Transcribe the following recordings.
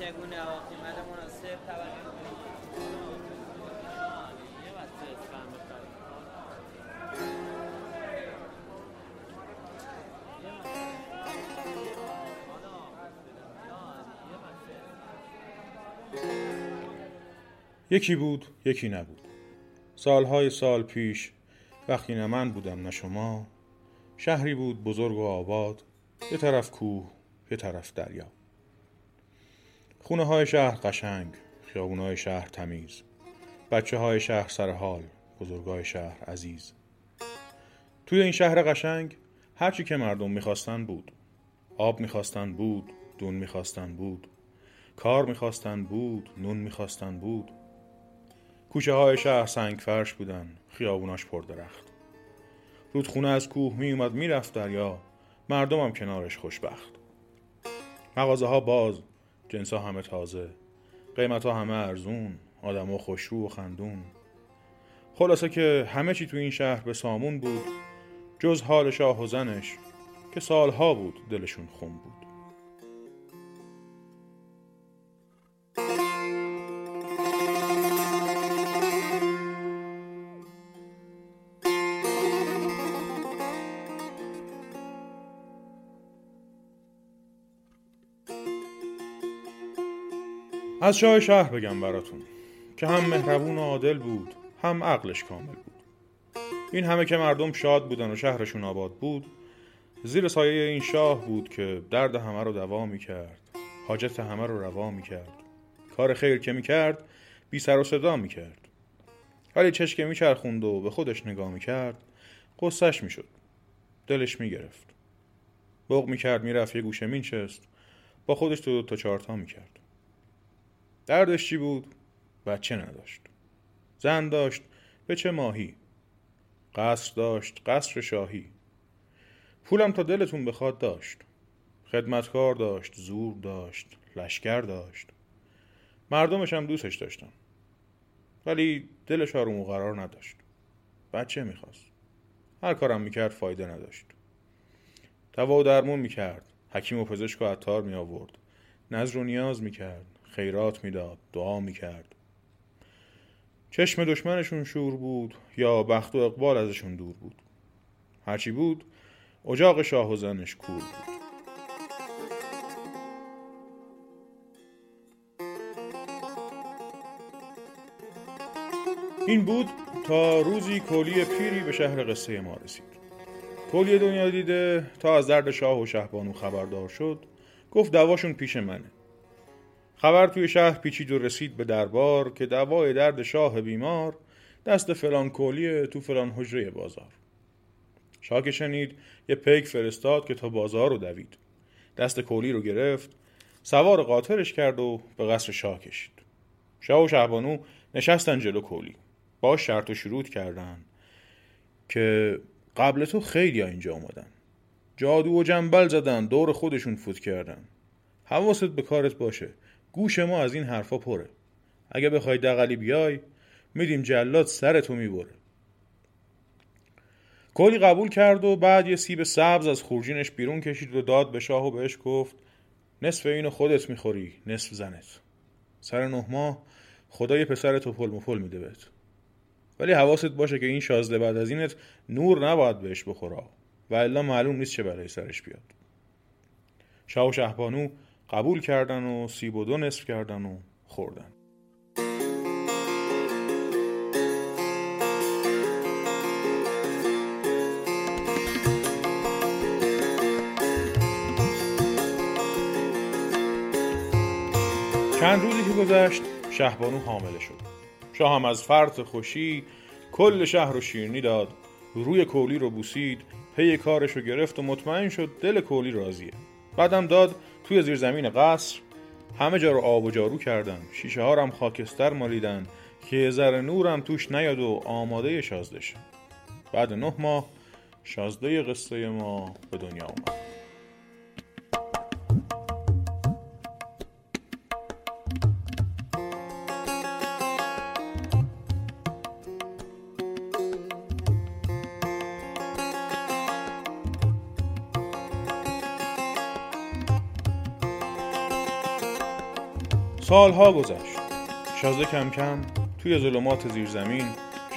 چگونه قیمت مناسب توجه یکی بود یکی نبود. سالهای سال پیش وقتی نه من بودم نه شما شهری بود بزرگ و آباد یه طرف کوه یه طرف دریا. خونه های شهر قشنگ خیابون های شهر تمیز بچه های شهر سر حال بزرگای شهر عزیز. توی این شهر قشنگ هرچی که مردم می‌خواستن بود. آب می‌خواستن بود دون می‌خواستن بود. کار می‌خواستن بود نون می‌خواستن بود. کوچه های شهر سنگ فرش بودن خیابوناش پر درخت رودخونه از کوه می اومد می‌رفت دریا مردمم کنارش خوشبخت. مغازه ها باز جنس همه تازه. قیمت ها همه ارزون آدم ها خوشرو و خندون. خلاصه که همه چی تو این شهر به سامون بود جز حال شاه و زنش که سالها بود دلشون خون بود. از شاه شهر بگم براتون که هم مهربون و عادل بود هم عقلش کامل بود. این همه که مردم شاد بودن و شهرشون آباد بود زیر سایه این شاه بود که درد همه رو دوا می کرد حاجت همه رو روا می کرد کار خیر که می کرد بی سر و صدا می کرد ولی چشکه می چرخوند و به خودش نگاه می کرد قصهش می شد دلش می گرفت بغ می کرد می رفت یه گوشه می نشست با خودش تو تا چارتا می کرد دردش چی بود؟ بچه نداشت. زن داشت. به چه ماهی؟ قصر داشت. قصر شاهی. پولم تا دلتون بخواد داشت. خدمتکار داشت. زور داشت. لشکر داشت. مردمش هم دوستش داشتن ولی دلش آروم و قرار نداشت. بچه می‌خواست. هر کارم می‌کرد فایده نداشت. دوا و درمون می‌کرد. حکیم و پزشک و عطار می آورد نظر و نیاز می‌کرد. خیرات می‌داد دعا می‌کرد. چشم دشمنشون شور بود یا بخت و اقبال ازشون دور بود. هرچی بود اجاق شاه و زنش کور بود. این بود تا روزی کولی پیری به شهر قصه ما رسید. کولی دنیا دیده تا از درد شاه و شهبانو خبردار شد گفت دواشون پیش منه. خبر توی شهر پیچید و رسید به دربار که دوای درد شاه بیمار دست فلان کولی تو فلان حجره بازار. شاه شنید یه پیک فرستاد که تا بازار رو دوید. دست کولی رو گرفت سوار قاطرش کرد و به قصر شاه کشید. شاه و شهبانو نشستن جلو کولی. با شرط و شروط کردن که قبل تو خیلی ها اینجا اومدن. جادو و جنبل زدن دور خودشون فوت کردن. حواست به کارت باشه. گوش ما از این حرفا پره. اگه بخوای دقلی بیای میدیم جلاد سرتو می‌بره. کلی قبول کرد و بعد یه سیب سبز از خورجینش بیرون کشید و داد به شاه و بهش گفت نصف اینو خودت می‌خوری نصف زنت. سر نه ماه خدا یه پسر تو پل مپل میده بهت. ولی حواست باشه که این شازده بعد از اینت نور نباید بهش بخورا و الا معلوم نیست چه برای سرش بیاد. شاه و شهبانو قبول کردن و سیب و دو نصف کردن و خوردن. چند روزی که گذشت شهبانو حامله شد. شاه هم از فرط خوشی کل شهر رو شیرنی داد. روی کولی رو بوسید پی کارش رو گرفت و مطمئن شد دل کولی راضیه. بعدم داد توی زیر زمین قصر همه جا رو آب و جارو کردن. شیشه ها هم خاکستر مالیدن که ذره نورم توش نیاد و آماده شازده شد. بعد نه ماه شازده قصه ما به دنیا اومد. سالها گذشت. شازده کم کم توی ظلمات زیر زمین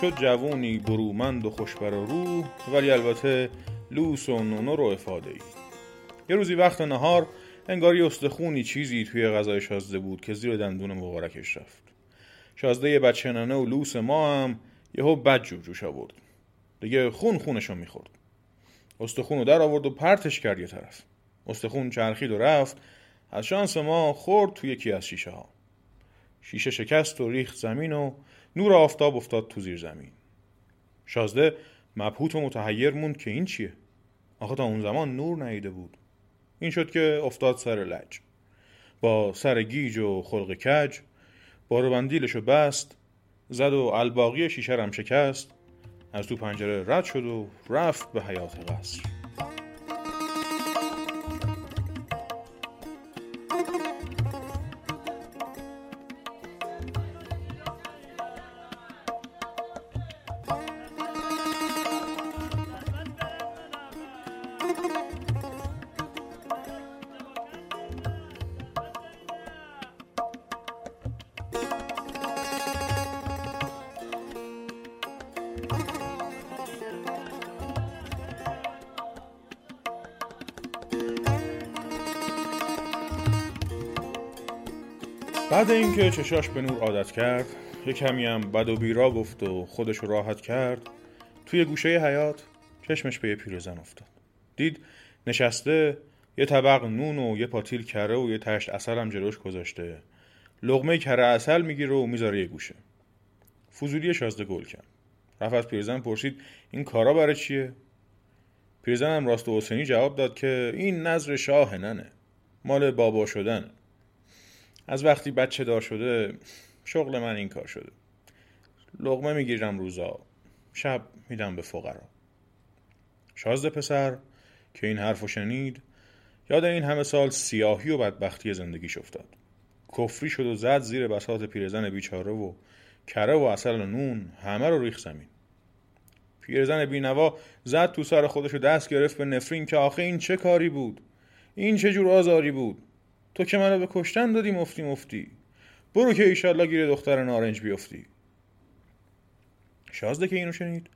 شد جوونی برومند و خوشبر روح ولی البته لوس و نونو رو افاده ای یه روزی وقت نهار انگاری استخونی چیزی توی غذای شازده بود که زیر دندون مبارکش رفت. شازده بچه ننه و لوس ما هم یهو بد جو جوش آورد. دیگه خون خونشو می‌خورد. استخون رو در آورد و پرتش کرد یه طرف. استخون چرخید و رفت. از شانس ما خورد توی یکی از شیشه ها شیشه شکست و ریخت زمین و نور آفتاب افتاد تو زیر زمین. شازده مبهوت و متحیر موند که این چیه؟ آخه تا اون زمان نور نیده بود. این شد که افتاد سر لج. با سر گیج و خلق کج بارو بندیلشو بست زد و الباقی شیشه رم شکست از تو پنجره رد شد و رفت به حیات قصر. بعد اینکه چشاش به نور عادت کرد یه کمی هم بد و بیرا گفت و خودش رو راحت کرد توی گوشه حیات چشمش به یه پیرزن افتاد. دید نشسته یه طبق نون و یه پاتیل کره و یه تشت اصل هم جلوش گذاشته. لغمه کره اصل می‌گیره و می‌ذاره یه گوشه. فضولی شازده گل کرد. رفت از پیرزن پرسید این کارا برای چیه؟ پیرزن هم راست و حسینی جواب داد که این نظر شاه ننه. مال بابا شدن. از وقتی بچه دار شده شغل من این کار شده. لغمه می‌گیرم روزا شب میدم به فقرا. شازده پسر که این حرفو شنید یاد این همه سال سیاهی و بدبختی زندگیش افتاد. کفری شد و زد زیر بساط پیرزن بیچاره و کره و اصل و نون همه رو ریخ زمین. پیرزن بینوا زد تو سر خودش و دست گرفت به نفرین که آخه این چه کاری بود؟ این چه جور آزاری بود؟ تو که منو به کشتن دادی مفتی مفتی. برو که ایشالله گیر دختر نارنج بیفتی. شازده که اینو شنید.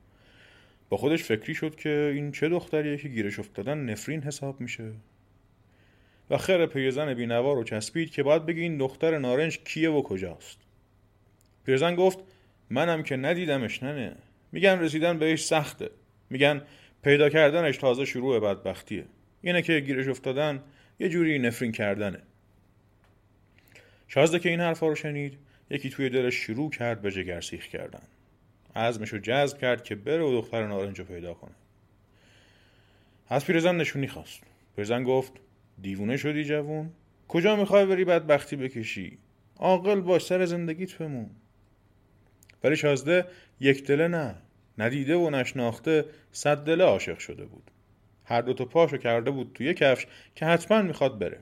با خودش فکری شد که این چه دختریه که گیرش افتادن نفرین حساب میشه. و خیر پیرزن بینوا رو چسبید که باید بگی این دختر نارنج کیه و کجاست. پیرزن گفت منم که ندیدمش ننه. میگن رسیدن بهش سخته. میگن پیدا کردنش تازه شروع بدبختیه. اینه که گیرش افتادن یه جوری نفرین کردنه. شازده که این حرفا رو شنید یکی توی دلش شروع کرد به جگر سیخ کردن. عزمش رو جذب کرد که بره و دختر نارنج رو پیدا کنه. از پیرزن نشونی خواست. پیرزن گفت دیوونه شدی جوون. کجا می‌خوای بری بدبختی بکشی؟ عاقل باش سر زندگیت بمون. ولی شازده یک دله نه. ندیده و نشناخته صد دله عاشق شده بود. هر دو تا پاشو کرده بود توی کفش که حتما می‌خواد بره.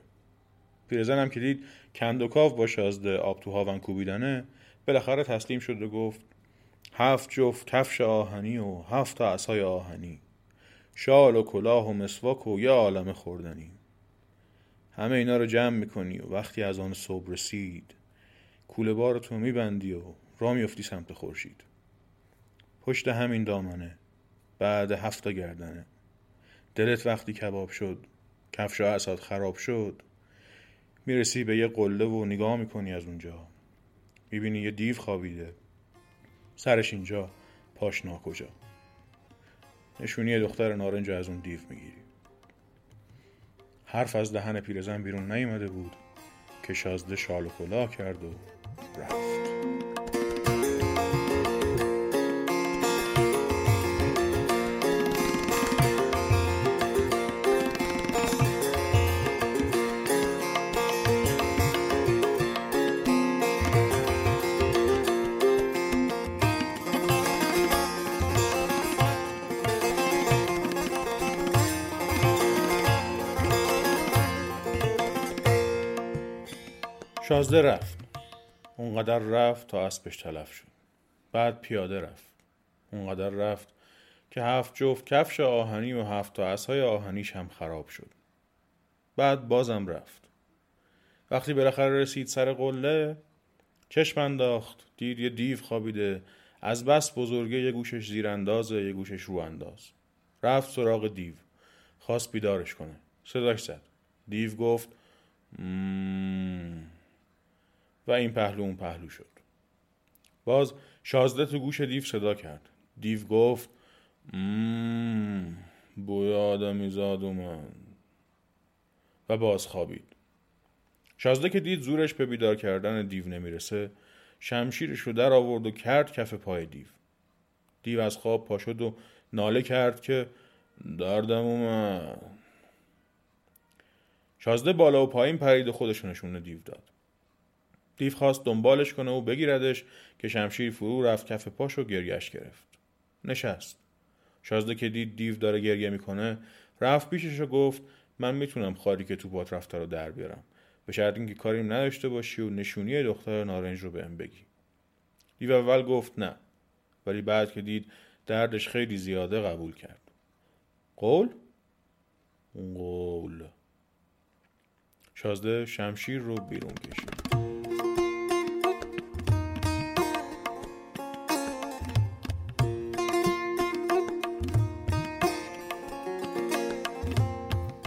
پیرزنم که دید کندوکاو با شازده آب تو هاون کوبیدنه بالاخره تسلیم شد و گفت هفت جفت کفش آهنی و هفت تا عصای آهنی. شال و کلاه و مسواک و یه عالم خوردنی. همه اینا رو جمع می‌کنی و وقتی از آن صبح رسید کوله بار تو میبندی و را میفتی سمت خورشید. پشت همین دامنه بعد هفته گردنه. دلت وقتی کباب شد کفش و اساد خراب شد می‌رسی به یه قله و نگاه می‌کنی از اونجا. می‌بینی یه دیو خوابیده. سرش اینجا پاش کجا نشونی دختر نارنج از اون دیو می‌گیری. حرف از دهن پیرزن بیرون نیومده بود که شازده شال و کلاه کرد و رفت. شازده رفت. اونقدر رفت تا اسبش تلف شد. بعد پیاده رفت. اونقدر رفت که هفت جفت کفش آهنی و هفت تا اسهای آهنیش هم خراب شد. بعد بازم رفت. وقتی بالاخره رسید سر قله چشم انداخت. دید یه دیو خوابیده. از بس بزرگه یه گوشش زیراندازه یه گوشش رو انداز رفت سراغ دیو. خواست بیدارش کنه. صداش زد. دیو گفت. و این پهلو اون پهلو شد. باز شازده تو گوش دیو صدا کرد. دیو گفت مم بوی آدمی زاد من و باز خوابید. شازده که دید زورش به بیدار کردن دیو نمی‌رسه شمشیرش رو در آورد و کرد کف پای دیو. دیو از خواب پا شد و ناله کرد که دردم اومد. شازده بالا و پایین پرید و خودشونشون دیو داد. دیو خواست دنبالش کنه و بگیردش که شمشیر فرو رفت کف پاش و گریش گرفت. نشست. شازده که دید دیو داره گریه می‌کنه رفت پیشش و گفت من می‌تونم خاری که تو پات رفته رو در بیارم. به شرط اینکه کاریم نداشته باشی و نشونی دختر نارنج رو بهم بگی. دیو اول گفت نه. ولی بعد که دید دردش خیلی زیاده قبول کرد. قول؟ قول. شازده شمشیر رو بیرون کشید.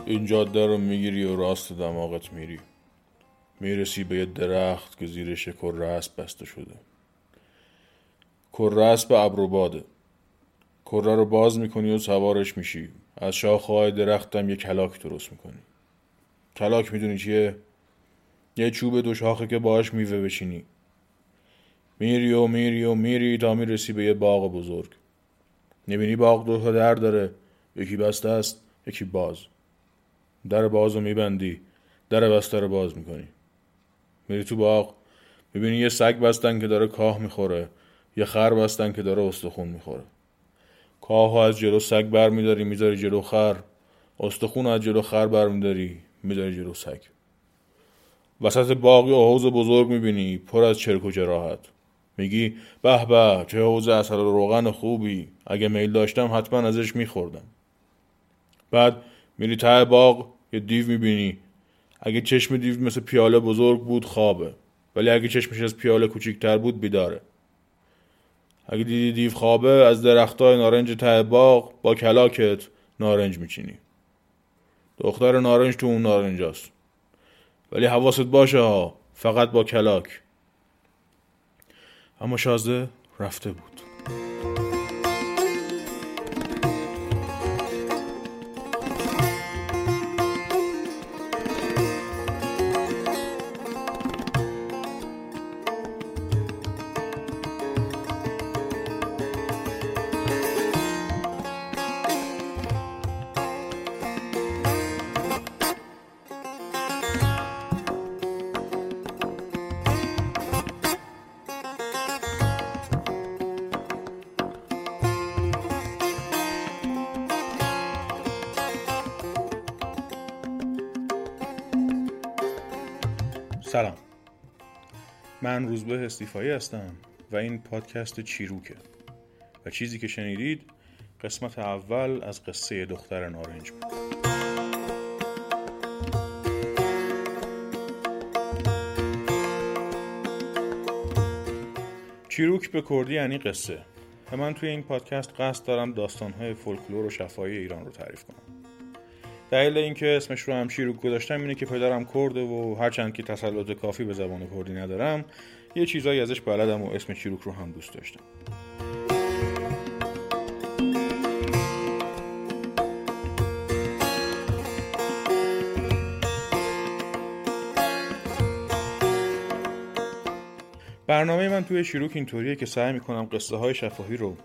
این جاده رو می‌گیری و راست دماغت میری. می‌رسی به یه درخت که زیرش کره اسب بسته شده. کره اسب ابر باده کره رو باز می‌کنی و سوارش میشی. از شاخه‌های درختم یه کلاک درست می‌کنی. کلاک می‌دونی چیه؟ یه چوب دو شاخه که باهاش میوه بشینی میری و میری و میری تا می‌رسی به یه باغ بزرگ. نبینی باغ دو تا در داره. یکی بسته است یکی باز. در باز رو میبندی در بسته رو باز می‌کنی. میری تو باغ می‌بینی یه سگ بستن که داره کاه می‌خوره یه خر بستن که داره استخون می‌خوره. کاه از جلو سگ بر میداری می‌ذاری جلو خر. استخون از جلو خر بر میداری می‌ذاری جلو سگ. وسط باقی و حوز بزرگ می‌بینی پر از چرک و جراحت. میگی به به چه حوز اصل روغن خوبی. اگه میل داشتم حتما ازش میخوردم. بعد میری ته باغ یه دیو می‌بینی. اگه چشم دیو مثل پیاله بزرگ بود خوابه. ولی اگه چشمش از پیاله کوچیکتر بود بیداره. اگه دیدی دیو خوابه از درختای نارنج ته باغ با کلاکت نارنج میچینی. دختر نارنج تو اون نارنجاست. ولی حواست باشه ها فقط با کلاک. اما شازده رفته بود. سلام. من روزبه استیفایی هستم و این پادکست چیروکه. و چیزی که شنیدید قسمت اول از قصه دختر نارنج بود. چیروک به کردی یعنی قصه. و من توی این پادکست قصد دارم داستانهای فولکلور و شفایی ایران رو تعریف کنم. دلیل اینکه اسمش رو هم شیروک گذاشتم اینه که پدرم کرده و هرچند که تسلط کافی به زبان کردی ندارم یه چیزایی ازش بلدم و اسم شیروک رو هم دوست داشتم. برنامه من توی شیروک اینطوریه که سعی می‌کنم قصه های شفاهی رو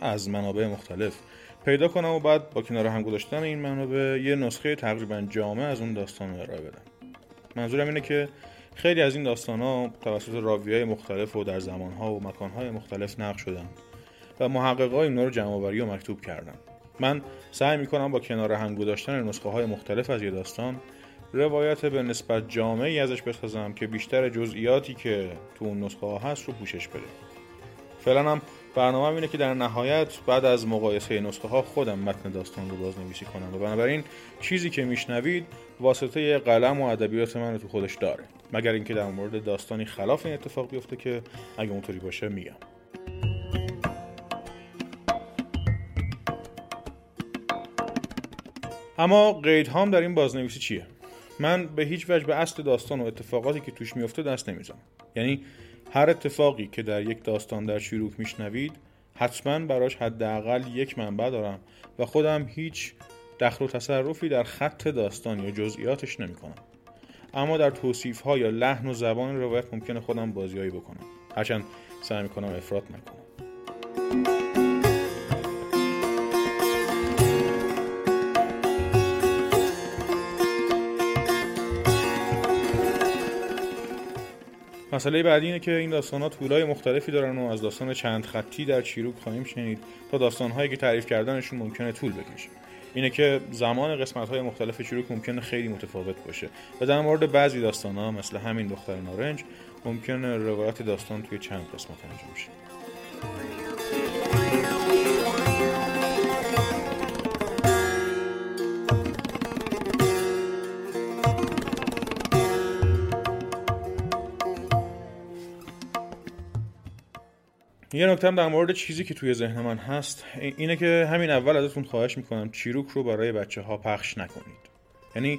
از منابع مختلف پیدا کنم و بعد با کنار هم گذاشتن این منابع یه نسخه تقریبا جامع از اون داستان رو ارائه بدم. منظورم اینه که خیلی از این داستان ها توسط راوی های مختلف و در زمان ها و مکان های مختلف نقل شدن و محقق های رو جمع و مکتوب کردن. من سعی می‌کنم با کنار هم گذاشتن نسخه های مختلف از یه داستان روایت به نسبت جامعی ازش بسازم که بیشتر جزئیاتی که تو اون نسخه ها هست رو پوشش بده. فعلا هم برنامه اینه که در نهایت بعد از مقایسه نسخه ها خودم متن داستان رو بازنویسی کنم. و بنابراین چیزی که میشنوید واسطه قلم و ادبیات من رو تو خودش داره. مگر اینکه در مورد داستانی خلاف این اتفاق بیفته که اگه اونطوری باشه میگم. اما قید هام در این بازنویسی چیه؟ من به هیچ وجه به اصل داستان و اتفاقاتی که توش میفته دست نمی‌زنم. یعنی هر اتفاقی که در یک داستان در شیروک میشنوید حتما براش حداقل یک منبع دارم و خودم هیچ دخل و تصرفی در خط داستان یا جزئیاتش نمی کنم. اما در توصیف ها یا لحن و زبان روایت ممکنه خودم بازیایی بکنم هرچند سعی می‌کنم افراد نکنم مسئله بعدی اینه که این داستان ها طولای مختلفی دارن و از داستان چند خطی در چیروک خواهیم شنید تا داستان هایی که تعریف کردنشون ممکنه طول بکشه. اینه که زمان قسمت های مختلف چیروک ممکنه خیلی متفاوت باشه و در مورد بعضی داستان ها مثل همین دختر نارنج ممکنه روایت داستان توی چند قسمت انجام شه. یه نکته در مورد چیزی که توی ذهن من هست اینه که همین اول ازتون خواهش می‌کنم چیروک رو برای بچه ها پخش نکنید. یعنی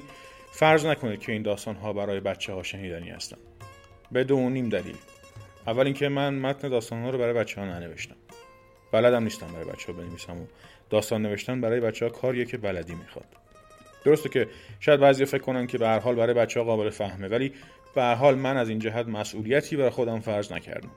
فرض نکنید که این داستان ها برای بچه ها شنیدنی هستن. به دو نیم دلیل. اول اینکه من متن داستان ها رو برای بچه ها ننوشتم. بلدم نیستم برای بچه ها بنویسم و داستان نوشتن برای بچه ها کاریه که بلدی می‌خواد. درسته که شاید بعضی فکر کنن که به هر حال برای بچه ها قابل فهمه ولی به هر حال من از این جهت مسئولیتی برای خودم فرض نکردم.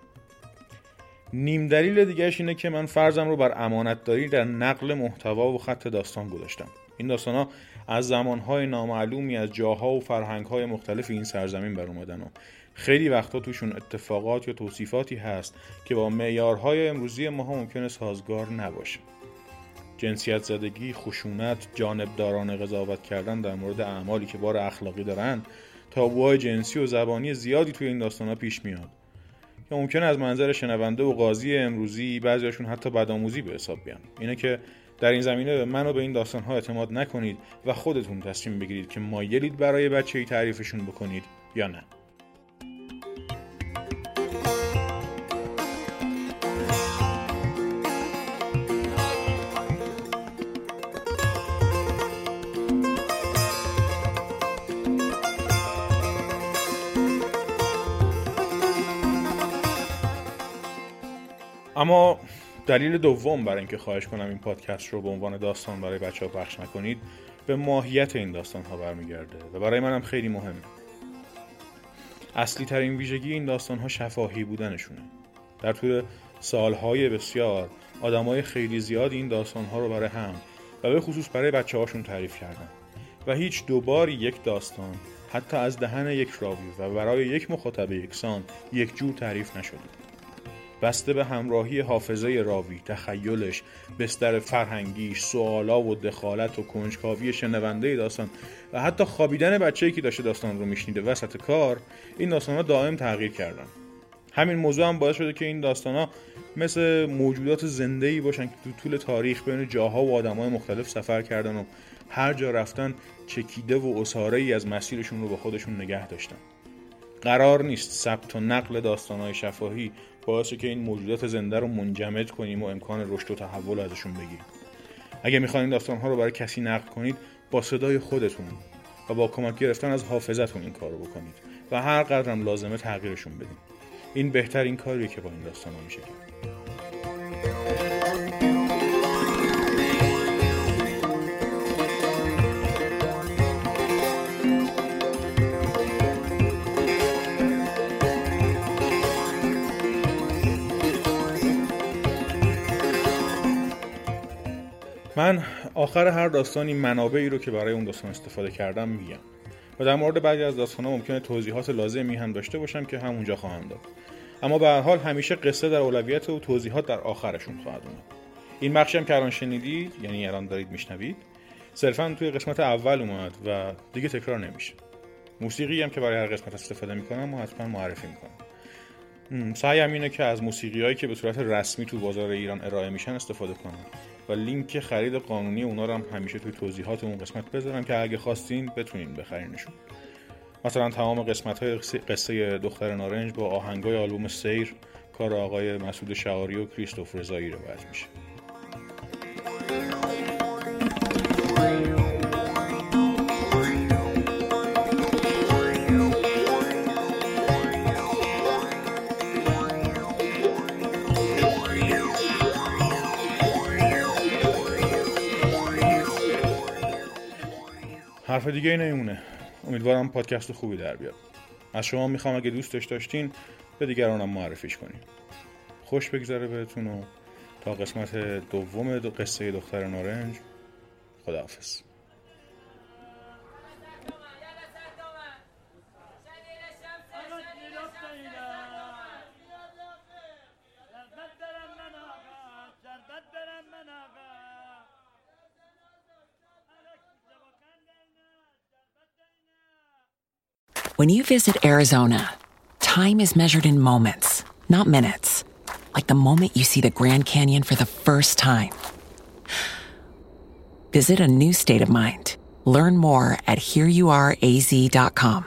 نیم دلیل دیگهش اینه که من فرضم رو بر امانت داری در نقل محتوا و خط داستان گذاشتم. این داستان ها از زمانهای نامعلومی از جاها و فرهنگهای مختلف این سرزمین بر اومدن و خیلی وقتا توشون اتفاقات یا توصیفاتی هست که با معیارهای امروزی ما ها ممکنه سازگار نباشه. جنسیت زدگی، خشونت، جانبداران قضاوت کردن در مورد اعمالی که بار اخلاقی دارن تابوهای جنسی و زبانی زیادی توی این داستان پیش میاد. که ممکنه از منظر شنونده و قاضی امروزی بعضیاشون حتی بدآموزی به حساب بیان. اینه که در این زمینه به من به این داستان ها اعتماد نکنید و خودتون تصمیم بگیرید که مایلید برای بچه ای تعریفشون بکنید یا نه. اما دلیل دوم برای اینکه خواهش کنم این پادکست رو به عنوان داستان برای بچه ها پخش نکنید به ماهیت این داستان ها برمیگرده و برای منم خیلی مهمه. اصلی ترین ویژگی این داستان ها شفاهی بودنشونه. در طول سالهای بسیار آدمای خیلی زیادی این داستان ها رو برای هم و به خصوص برای بچه هاشون تعریف کردن و هیچ دوباری یک داستان حتی از دهن یک راوی و برای یک مخاطب یکسان یک جور تعریف نشده. بسته به همراهی حافظه راوی تخیلش بستر فرهنگیش سوالا و دخالت و کنجکاوی شنونده داستان و حتی خوابیدن بچه‌ای که داشته داستان رو میشنیده وسط کار این داستان ها دائم تغییر کردن. همین موضوع هم باعث شده که این داستان ها مثل موجودات زنده ای باشن که تو طول تاریخ بین جاها و آدمای مختلف سفر کردن و هر جا رفتن چکیده و اساره ای از مسیرشون رو با خودشون نگه داشتن. قرار نیست ثبت و نقل داستانهای شفاهی باعث که این موجودات زنده رو منجمد کنیم و امکان رشد و تحول ازشون بگیریم. اگه می‌خواین داستان ها رو برای کسی نقل کنید با صدای خودتون و با کمک گرفتن از حافظتون این کار رو بکنید و هر قدرم لازمه تغییرشون بدین. این بهترین کاریه که با این داستان میشه کرد. من آخر هر داستانی منابعی رو که برای اون داستان استفاده کردم میگم. و در مورد بعضی از داستانها ممکنه توضیحات لازمی هم داشته باشم که همونجا خواهم داد. اما به هر حال همیشه قصه در اولویت و توضیحات در آخرشون خواهد اومد. این بخشی هم که الان شنیدید یعنی الان دارید میشنوید صرفا توی قسمت اول اومد و دیگه تکرار نمیشه. موسیقی هم که برای هر قسمت استفاده می‌کنم و حتما معرفی می‌کنم. سعیم اینه که از موسیقی هایی که به صورت رسمی تو بازار ایران ارائه میشن استفاده کنم. و لینک خرید قانونی اونا رو هم همیشه توی توضیحات اون قسمت بذارم که اگه خواستین بتونین بخرینشون مثلا تمام قسمت های قصه دختر نارنج با آهنگای آلبوم سیر کار آقای مسعود شعاری و کریستوف رضایی روایت میشه. حرف دیگه ای نمیمونه. امیدوارم پادکست خوبی در بیاد. از شما می‌خوام اگه دوستش داشتین به دیگرانم معرفیش کنین. خوش بگذره بهتون و تا قسمت دوم دو قصه دختر نارنج خداحافظ. When you visit Arizona, time is measured in moments, not minutes. Like the moment you see the Grand Canyon for the first time. Visit a new state of mind. Learn more at hereyouareaz.com.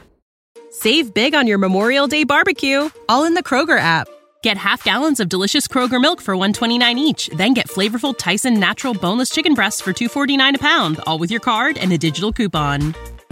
Save big on your Memorial Day barbecue, all in the Kroger app. Get half gallons of delicious Kroger milk for 129 each, then get flavorful Tyson natural boneless chicken breasts for 249 a pound, all with your card and a digital coupon.